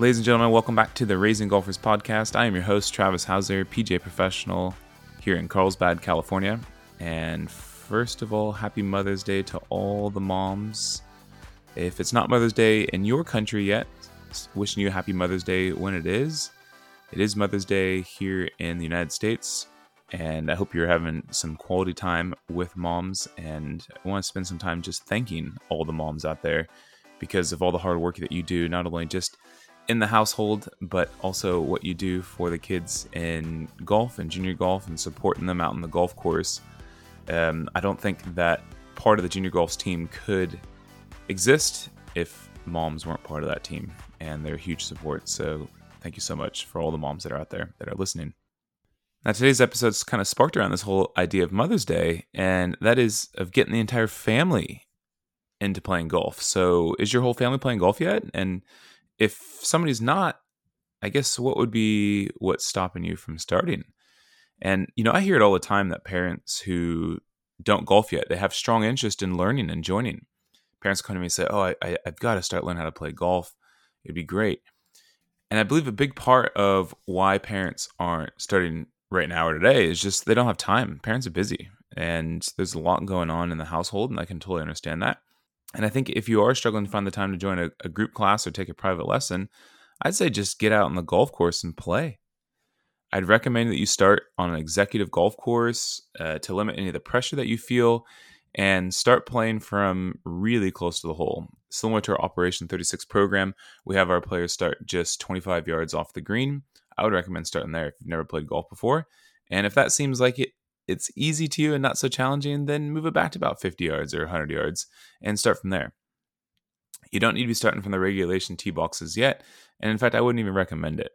Ladies and gentlemen, welcome back to the Raising Golfers Podcast. I am your host, Travis Hauser, PGA professional here in Carlsbad, California. And first of all, happy Mother's Day to all the moms. If it's not Mother's Day in your country yet, wishing you a happy Mother's Day when it is. It is Mother's Day here in the United States, and I hope you're having some quality time with moms. And I want to spend some time just thanking all the moms out there because of all the hard work that you do, not only just in the household, but also what you do for the kids in golf and junior golf and supporting them out on the golf course. Um, I don't think that part of the junior golf's team could exist if moms weren't part of that team, and they're huge support. So thank you so much for all the moms that are out there that are listening. Now, today's episode is kind of sparked around this whole idea of Mother's Day, and that is of getting the entire family into playing golf. So, is your whole family playing golf yet? And if somebody's not, I guess what would be what's stopping you from starting? And you know, I hear it all the time that parents who don't golf yet, they have strong interest in learning and joining. Parents come to me and say, "Oh, I, I, I've got to start learning how to play golf. It'd be great." And I believe a big part of why parents aren't starting right now or today is just they don't have time. Parents are busy, and there's a lot going on in the household, and I can totally understand that. And I think if you are struggling to find the time to join a, a, group class or take a private lesson, I'd say just get out on the golf course and play. I'd recommend that you start on an executive golf course uh, to limit any of the pressure that you feel and start playing from really close to the hole. Similar to our Operation 36 program, we have our players start just 25 yards off the green. I would recommend starting there if you've never played golf before. And if that seems like it it's easy to you and not so challenging, then move it back to about 50 yards or 100 yards and start from there. You don't need to be starting from the regulation tee boxes yet. And in fact, I wouldn't even recommend it.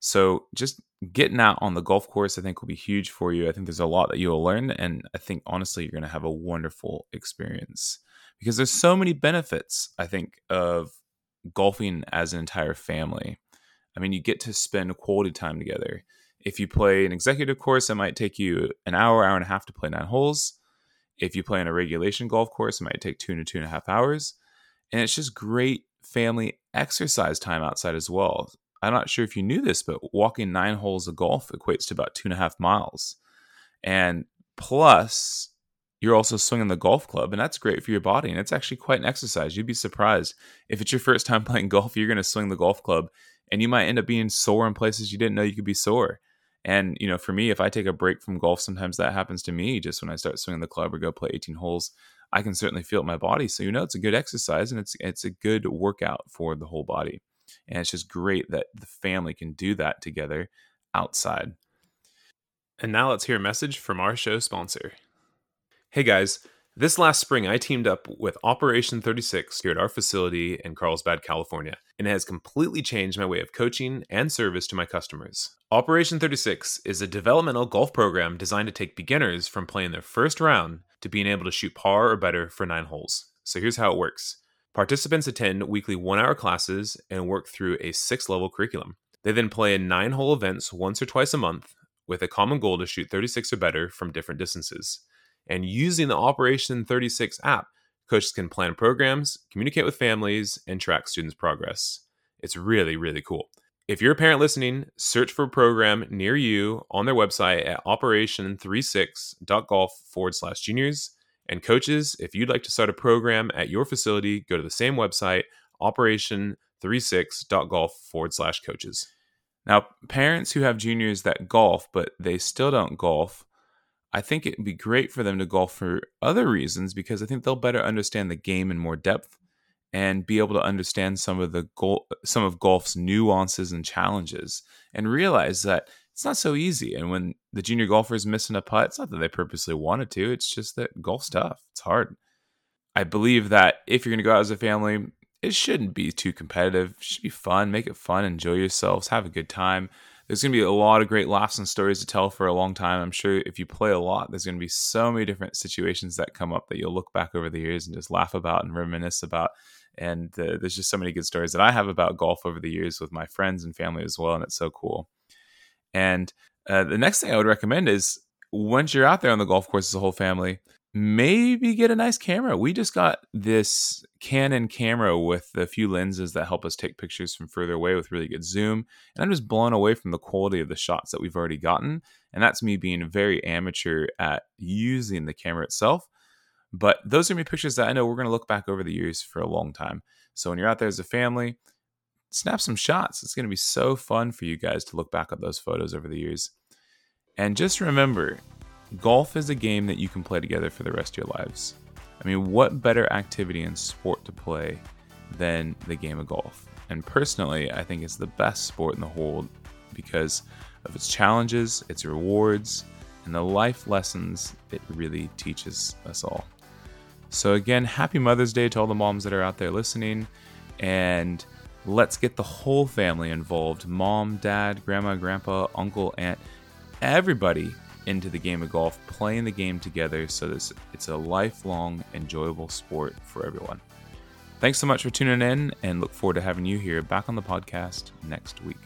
So just getting out on the golf course, I think, will be huge for you. I think there's a lot that you'll learn. And I think, honestly, you're going to have a wonderful experience because there's so many benefits, I think, of golfing as an entire family. I mean, you get to spend quality time together. If you play an executive course, it might take you an hour, hour and a half to play nine holes. If you play on a regulation golf course, it might take two to two and a half hours. And it's just great family exercise time outside as well. I'm not sure if you knew this, but walking nine holes of golf equates to about two and a half miles. And plus, you're also swinging the golf club, and that's great for your body. And it's actually quite an exercise. You'd be surprised if it's your first time playing golf, you're going to swing the golf club, and you might end up being sore in places you didn't know you could be sore. And you know, for me, if I take a break from golf, sometimes that happens to me. Just when I start swinging the club or go play 18 holes, I can certainly feel it in my body. So you know, it's a good exercise and it's it's a good workout for the whole body. And it's just great that the family can do that together outside. And now let's hear a message from our show sponsor. Hey guys. This last spring, I teamed up with Operation 36 here at our facility in Carlsbad, California, and it has completely changed my way of coaching and service to my customers. Operation 36 is a developmental golf program designed to take beginners from playing their first round to being able to shoot par or better for nine holes. So here's how it works participants attend weekly one hour classes and work through a six level curriculum. They then play in nine hole events once or twice a month with a common goal to shoot 36 or better from different distances. And using the Operation 36 app, coaches can plan programs, communicate with families, and track students' progress. It's really, really cool. If you're a parent listening, search for a program near you on their website at operation36.golf forward slash juniors. And coaches, if you'd like to start a program at your facility, go to the same website, operation36.golf forward slash coaches. Now, parents who have juniors that golf, but they still don't golf, I think it'd be great for them to golf for other reasons because I think they'll better understand the game in more depth and be able to understand some of the goal, some of golf's nuances and challenges and realize that it's not so easy. And when the junior golfer is missing a putt, it's not that they purposely wanted to. It's just that golf's tough. It's hard. I believe that if you're going to go out as a family, it shouldn't be too competitive. It should be fun. Make it fun. Enjoy yourselves. Have a good time there's going to be a lot of great laughs and stories to tell for a long time. I'm sure if you play a lot, there's going to be so many different situations that come up that you'll look back over the years and just laugh about and reminisce about. And uh, there's just so many good stories that I have about golf over the years with my friends and family as well. And it's so cool. And uh, the next thing I would recommend is once you're out there on the golf course as a whole family, maybe get a nice camera. We just got this Canon camera with a few lenses that help us take pictures from further away with really good zoom. And I'm just blown away from the quality of the shots that we've already gotten. And that's me being very amateur at using the camera itself. But those are me pictures that I know we're going to look back over the years for a long time. So when you're out there as a family, snap some shots. It's going to be so fun for you guys to look back at those photos over the years. And just remember, golf is a game that you can play together for the rest of your lives. I mean, what better activity and sport to play than the game of golf? And personally, I think it's the best sport in the whole because of its challenges, its rewards, and the life lessons it really teaches us all. So, again, happy Mother's Day to all the moms that are out there listening. And let's get the whole family involved mom, dad, grandma, grandpa, uncle, aunt, everybody into the game of golf, playing the game together so this it's a lifelong enjoyable sport for everyone. Thanks so much for tuning in and look forward to having you here back on the podcast next week.